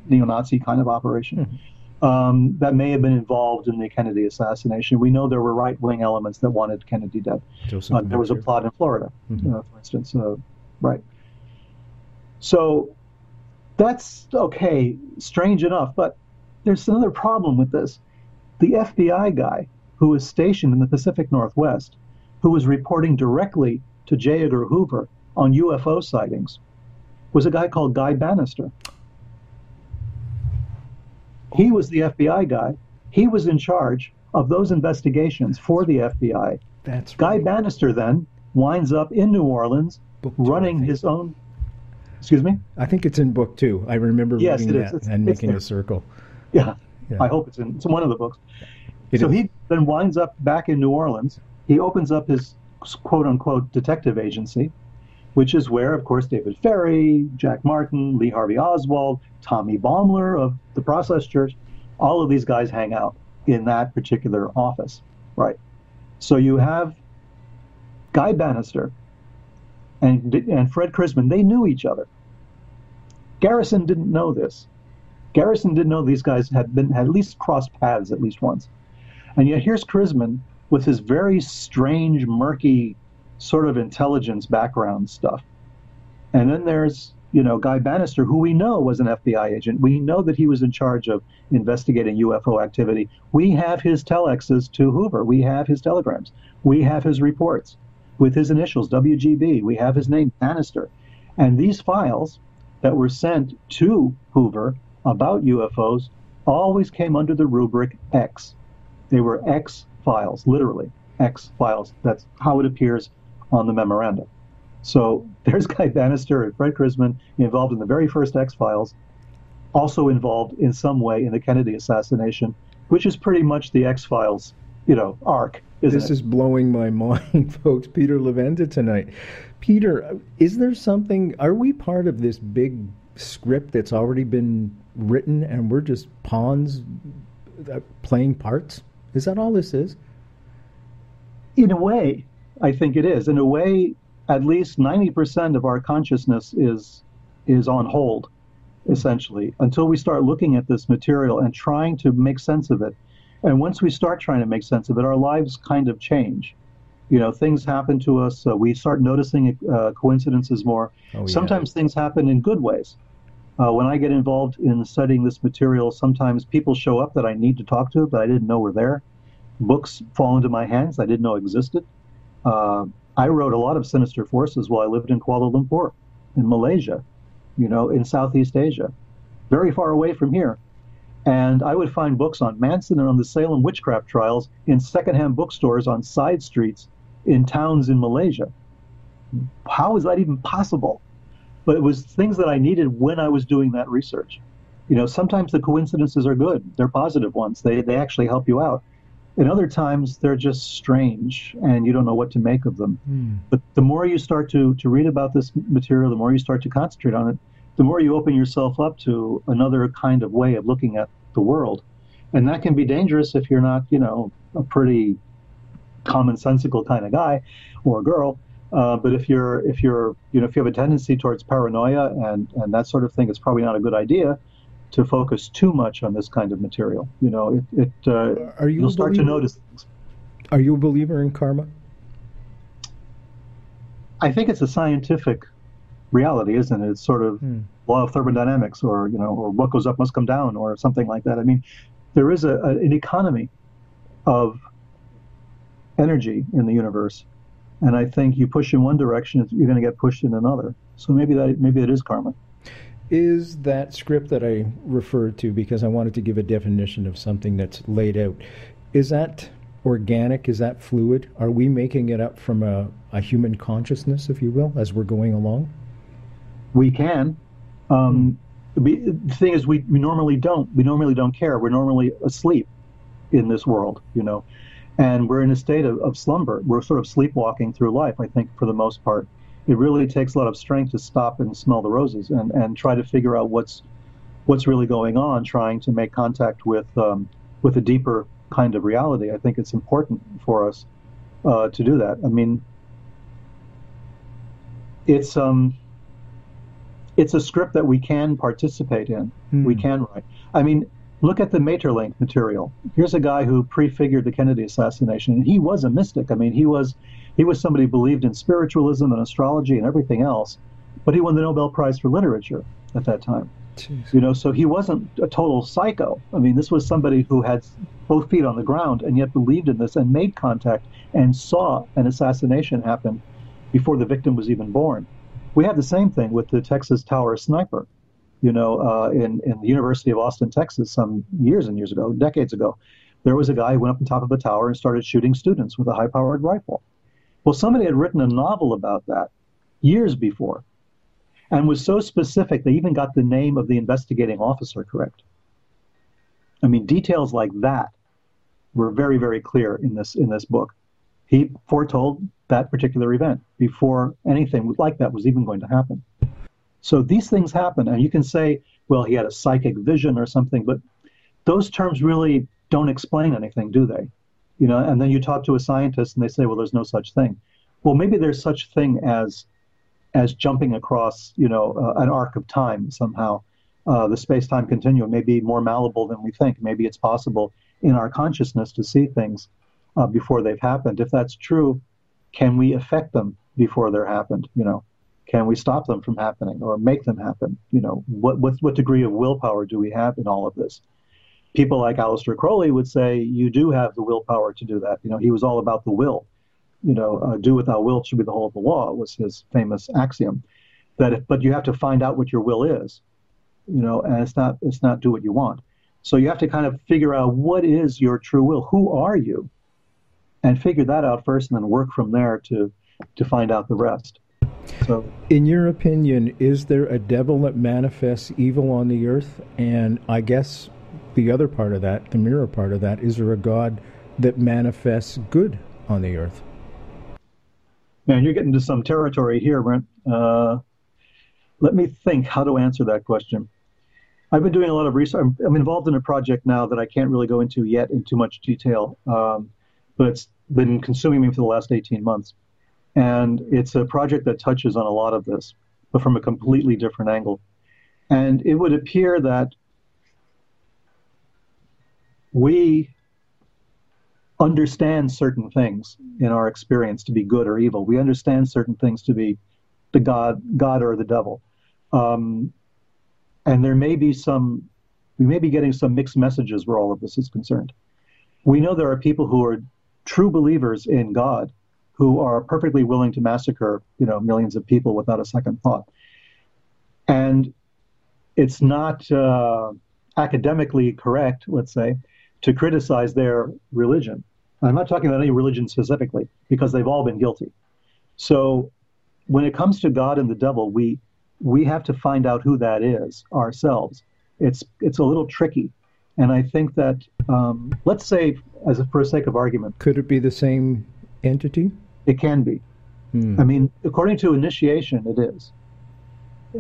neo Nazi kind of operation. Mm-hmm. Um, that may have been involved in the Kennedy assassination. We know there were right wing elements that wanted Kennedy dead. Uh, there was a plot in Florida, mm-hmm. uh, for instance. Uh, right. So that's okay, strange enough, but there's another problem with this. The FBI guy who was stationed in the Pacific Northwest, who was reporting directly to J. Edgar Hoover on UFO sightings, was a guy called Guy Banister. He was the FBI guy. He was in charge of those investigations for the FBI. That's Guy right. Banister then winds up in New Orleans Book running think. his own. Excuse me? I think it's in book two. I remember Yes, reading it is. that It's- and it's making there. a circle. Yeah. Yeah. I hope it's in it's in one of the books. It so is. he then winds up back in New Orleans. He opens up his quote unquote detective agency, which is where, of course, David Ferrie, Jack Martin, Lee Harvey Oswald, Tommy Baumler of the Process Church, all of these guys hang out in that particular office. Right. So you have Guy Banister and, and Fred Crisman, they knew each other. Garrison didn't know this. Garrison didn't know these guys had been had at least crossed paths at least once. And yet here's Crisman with his very strange, murky sort of intelligence background stuff. And then there's, you know, Guy Banister, who we know was an FBI agent. We know that he was in charge of investigating UFO activity. We have his telexes to Hoover. We have his telegrams. We have his reports with his initials, WGB. We have his name, Banister. And these files that were sent to Hoover about UFOs always came under the rubric X. They were X files, literally X files. That's how it appears on the memorandum. So there's Guy Banister and Fred Crisman involved in the very first X files, also involved in some way in the Kennedy assassination, which is pretty much the X files, you know, arc. This it? is blowing my mind, folks. Peter Levenda tonight. Peter, is there something? Are we part of this big script that's already been written, and we're just pawns uh, playing parts? Is that all this is? in a way, I think it is. In a way, at least 90% of our consciousness is is on hold, essentially, until we start looking at this material and trying to make sense of it. And once we start trying to make sense of it, our lives kind of change. You know, things happen to us. Uh, we start noticing uh, coincidences more. Oh, yeah. Sometimes things happen in good ways. Uh, when I get involved in studying this material, sometimes people show up that I need to talk to that I didn't know were there. Books fall into my hands I didn't know existed. Uh, I wrote a lot of Sinister Forces while I lived in Kuala Lumpur, in Malaysia, you know, in Southeast Asia, very far away from here. And I would find books on Manson and on the Salem witchcraft trials in secondhand bookstores on side streets in towns in Malaysia. How is that even possible? But it was things that I needed when I was doing that research. You know, sometimes the coincidences are good; they're positive ones. They they actually help you out. And other times they're just strange, and you don't know what to make of them. Hmm. But the more you start to to read about this material, the more you start to concentrate on it, the more you open yourself up to another kind of way of looking at the world, and that can be dangerous if you're not, you know, a pretty commonsensical kind of guy or girl. Uh, but if you're if you're you know if you have a tendency towards paranoia and and that sort of thing, it's probably not a good idea to focus too much on this kind of material. You know, it, it uh, Are you you'll a start to notice things. Are you a believer in karma? I think it's a scientific reality, isn't it? It's sort of hmm. law of thermodynamics, or you know, or what goes up must come down, or something like that. I mean, there is a, a, an economy of energy in the universe, and I think you push in one direction, you're going to get pushed in another. So maybe that maybe it is karma. Is that script that I referred to because I wanted to give a definition of something that's laid out? Is that organic? Is that fluid? Are we making it up from a, a human consciousness, if you will, as we're going along? We can. Um, we, the thing is, we, we normally don't. We normally don't care. We're normally asleep in this world, you know, and we're in a state of, of slumber. We're sort of sleepwalking through life, I think, for the most part. It really takes a lot of strength to stop and smell the roses and, and try to figure out what's what's really going on, trying to make contact with um, with a deeper kind of reality. I think it's important for us uh, to do that. I mean, it's um, it's a script that we can participate in. Mm. We can write. I mean, look at the Maeterlinck material. Here's a guy who prefigured the Kennedy assassination, and he was a mystic. I mean, he was he was somebody who believed in spiritualism and astrology and everything else, but he won the Nobel Prize for literature at that time. Jeez. You know, so he wasn't a total psycho. I mean, this was somebody who had both feet on the ground and yet believed in this and made contact and saw an assassination happen before the victim was even born. We have the same thing with the Texas Tower sniper. You know, uh, in in the University of Austin, Texas, some years and years ago, decades ago, there was a guy who went up on top of a tower and started shooting students with a high-powered rifle. Well, somebody had written a novel about that years before, and was so specific they even got the name of the investigating officer correct. I mean, details like that were very, very clear in this in this book. He foretold that particular event before anything like that was even going to happen. So these things happen, and you can say, well, he had a psychic vision or something, but those terms really don't explain anything, do they? You know, and then you talk to a scientist and they say, well, there's no such thing. Well, maybe there's such thing as as jumping across, you know, uh, an arc of time somehow. Uh, the space-time continuum may be more malleable than we think. Maybe it's possible in our consciousness to see things uh, before they've happened. If that's true, can we affect them before they're happened? You know, can we stop them from happening or make them happen? You know, what what what degree of willpower do we have in all of this? People like Aleister Crowley would say you do have the willpower to do that. You know, he was all about the will. You know, uh, do what thou wilt should be the whole of the law was his famous axiom. That, if, but you have to find out what your will is. You know, and it's not it's not do what you want. So you have to kind of figure out what is your true will. Who are you? And figure that out first, and then work from there to to find out the rest. So, in your opinion, is there a devil that manifests evil on the earth? And I guess the other part of that, the mirror part of that, is there a God that manifests good on the earth? Man, you're getting to some territory here, Brent. Uh, let me think how to answer that question. I've been doing a lot of research. I'm, I'm, involved in a project now that I can't really go into yet in too much detail, um, but it's been consuming me for the last 18 months. And it's a project that touches on a lot of this, but from a completely different angle. And it would appear that we understand certain things in our experience to be good or evil. We understand certain things to be the God, God or the devil. Um, and there may be some, we may be getting some mixed messages where all of this is concerned. We know there are people who are true believers in God who are perfectly willing to massacre, you know, millions of people without a second thought. And it's not uh, academically correct, let's say, to criticize their religion. I'm not talking about any religion specifically, because they've all been guilty. So when it comes to God and the devil, we we have to find out who that is ourselves. It's it's a little tricky, and I think that um, let's say, as a, for sake of argument, could it be the same entity? It can be. Hmm. I mean, according to initiation, it is.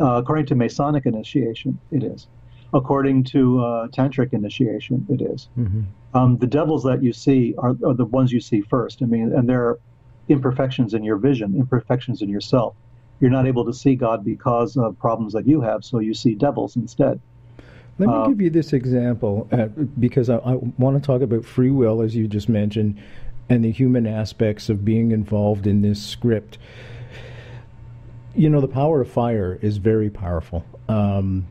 Uh, according to Masonic initiation, it is. According to uh, Tantric initiation, it is. Mm-hmm. Um, the devils that you see are, are the ones you see first. I mean, and there are imperfections in your vision, imperfections in yourself you're not able to see God because of problems that you have, so you see devils instead. Let me uh, give you this example uh, because I, I want to talk about free will, as you just mentioned. And the human aspects of being involved in this script. You know, the power of fire is very powerful. Um,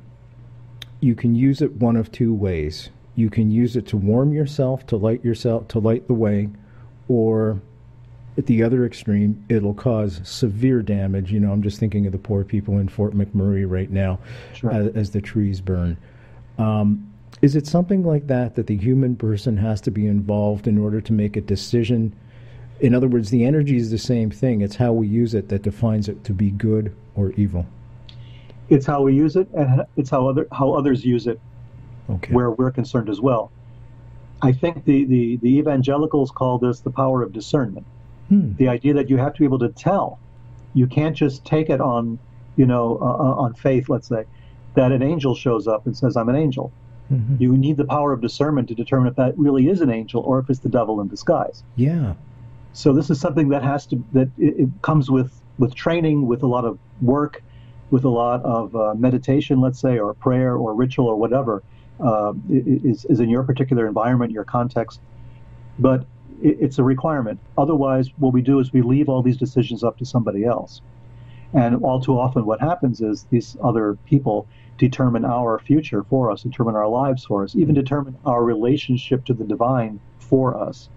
you can use it one of two ways. You can use it to warm yourself, to light yourself, to light the way, or at the other extreme, it'll cause severe damage. You know, I'm just thinking of the poor people in Fort McMurray right now Sure. as, as the trees burn. Um, is it something like that that the human person has to be involved in order to make a decision? In other words, the energy is the same thing. It's how we use it that defines it to be good or evil. It's how we use it, and it's how other how others use it, Okay. where we're concerned as well. I think the, the, the evangelicals call this the power of discernment. Hmm. The idea that you have to be able to tell. You can't just take it on, you know, uh, uh, on faith, let's say, that an angel shows up and says, I'm an angel. Mhm. You need the power of discernment to determine if that really is an angel or if it's the devil in disguise. Yeah. So this is something that has to that it, it comes with with training, with a lot of work, with a lot of uh, meditation, let's say, or prayer or ritual or whatever uh, is is in your particular environment, your context. But it, it's a requirement. Otherwise, what we do is we leave all these decisions up to somebody else. And all too often, what happens is these other people determine our future for us, determine our lives for us, even determine our relationship to the divine for us.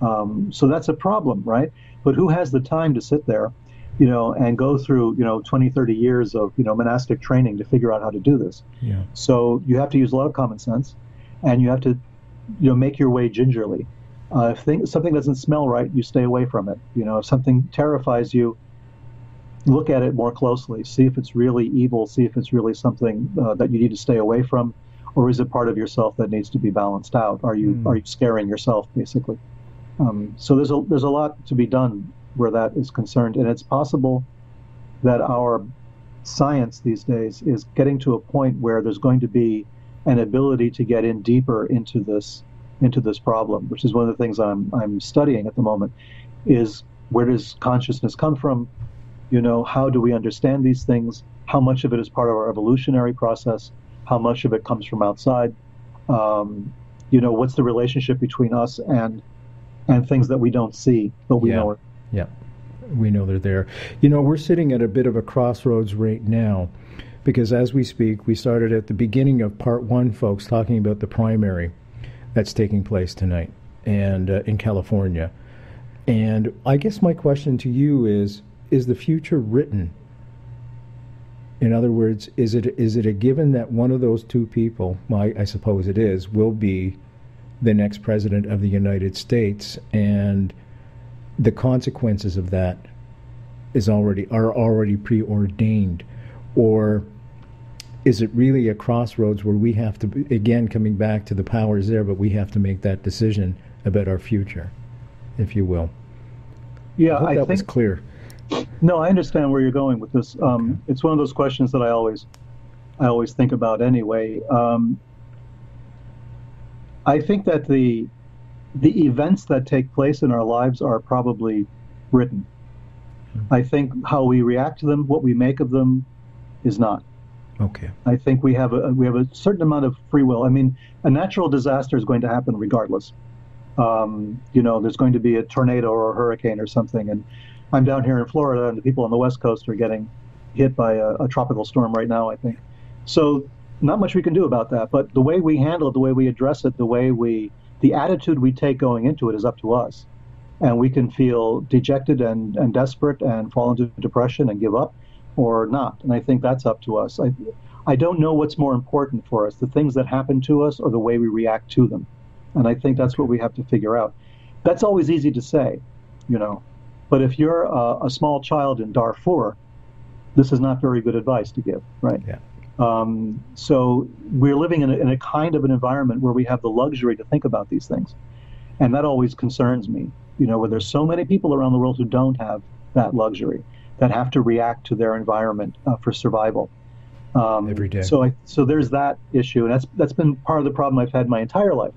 Um, so that's a problem, right? But who has the time to sit there, you know, and go through, you know, 20, 30 years of, you know, monastic training to figure out how to do this? Yeah. So you have to use a lot of common sense, and you have to, you know, make your way gingerly. Uh, if thing, something doesn't smell right, you stay away from it. You know, if something terrifies you, look at it more closely. See if it's really evil. See if it's really something uh, that you need to stay away from, or is it part of yourself that needs to be balanced out? Are you Hmm. are you scaring yourself basically? Um, so there's a there's a lot to be done where that is concerned, and it's possible that our science these days is getting to a point where there's going to be an ability to get in deeper into this into this problem, which is one of the things I'm I'm studying at the moment. Is where does consciousness come from? You know, how do we understand these things? How much of it is part of our evolutionary process? How much of it comes from outside? Um, you know, what's the relationship between us and and things that we don't see, but we Yeah. know are Yeah, we know they're there. You know, we're sitting at a bit of a crossroads right now because as we speak, we started at the beginning of part one, folks, talking about the primary that's taking place tonight and uh, in California. And I guess my question to you is is the future written? In other words, is it is it a given that one of those two people, well, I, I suppose it is, will be the next president of the United States and the consequences of that is already are already preordained or is it really a crossroads where we have to again coming back to the powers there but we have to make that decision about our future if you will yeah. i hope I that think was clear No, I understand where you're going with this. Um, It's one of those questions that I always, I always think about anyway. Um, I think that the, the events that take place in our lives are probably written. I think how we react to them, what we make of them, is not. okay I think we have a we have a certain amount of free will. I mean, a natural disaster is going to happen regardless. Um, you know, there's going to be a tornado or a hurricane or something, and I'm down here in Florida, and the people on the West Coast are getting hit by a, a tropical storm right now. I think so. Not much we can do about that, but the way we handle it, the way we address it, the way we, the attitude we take going into it is up to us. And we can feel dejected and, and desperate and fall into depression and give up or not. And I think that's up to us. I, I don't know what's more important for us, the things that happen to us or the way we react to them. And I think that's what we have to figure out. That's always easy to say, you know. But if you're a, a small child in Darfur, this is not very good advice to give, right? Yeah. Um, so we're living in a, in a kind of an environment where we have the luxury to think about these things. And that always concerns me, you know, where there's so many people around the world who don't have that luxury, that have to react to their environment uh, for survival. Um, Every day. So, I, so there's that issue, and that's that's been part of the problem I've had my entire life,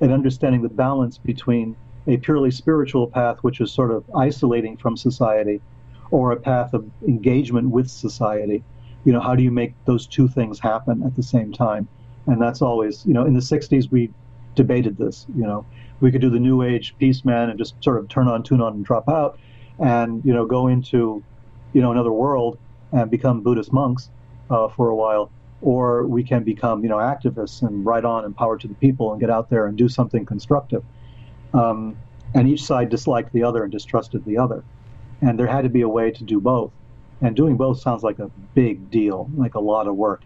in understanding the balance between a purely spiritual path, which is sort of isolating from society, or a path of engagement with society. You know, how do you make those two things happen at the same time? And that's always, you know, in the '60s we debated this. You know, we could do the New Age peace man and just sort of turn on, tune on, and drop out, and you know, go into, you know, another world and become Buddhist monks uh, for a while, or we can become, you know, activists and write on power to the people and get out there and do something constructive. Um, and each side disliked the other and distrusted the other, and there had to be a way to do both. And doing both sounds like a big deal, like a lot of work.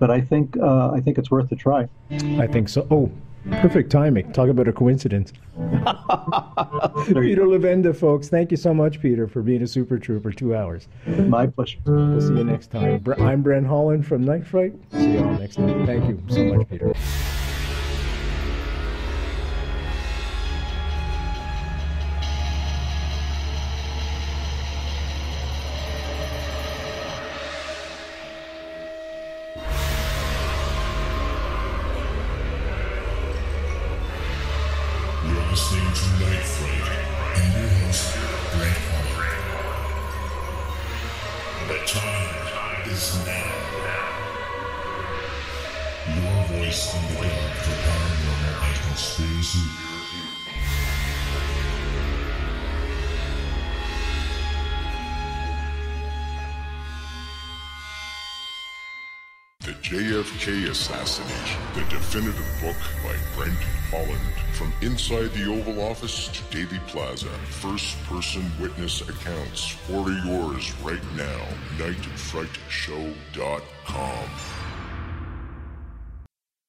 But I think uh, I think it's worth a try. I think so. Oh, perfect timing. Talk about a coincidence. Peter Levenda, folks. Thank you so much, Peter, for being a super trooper. Two hours. My pleasure. We'll see you next time. I'm Brent Holland from Night Fright. See you all next time. Thank you so much, Peter. Inside the Oval Office to Dealey Plaza, first person witness accounts. Order yours right now. NightFrightShow.com.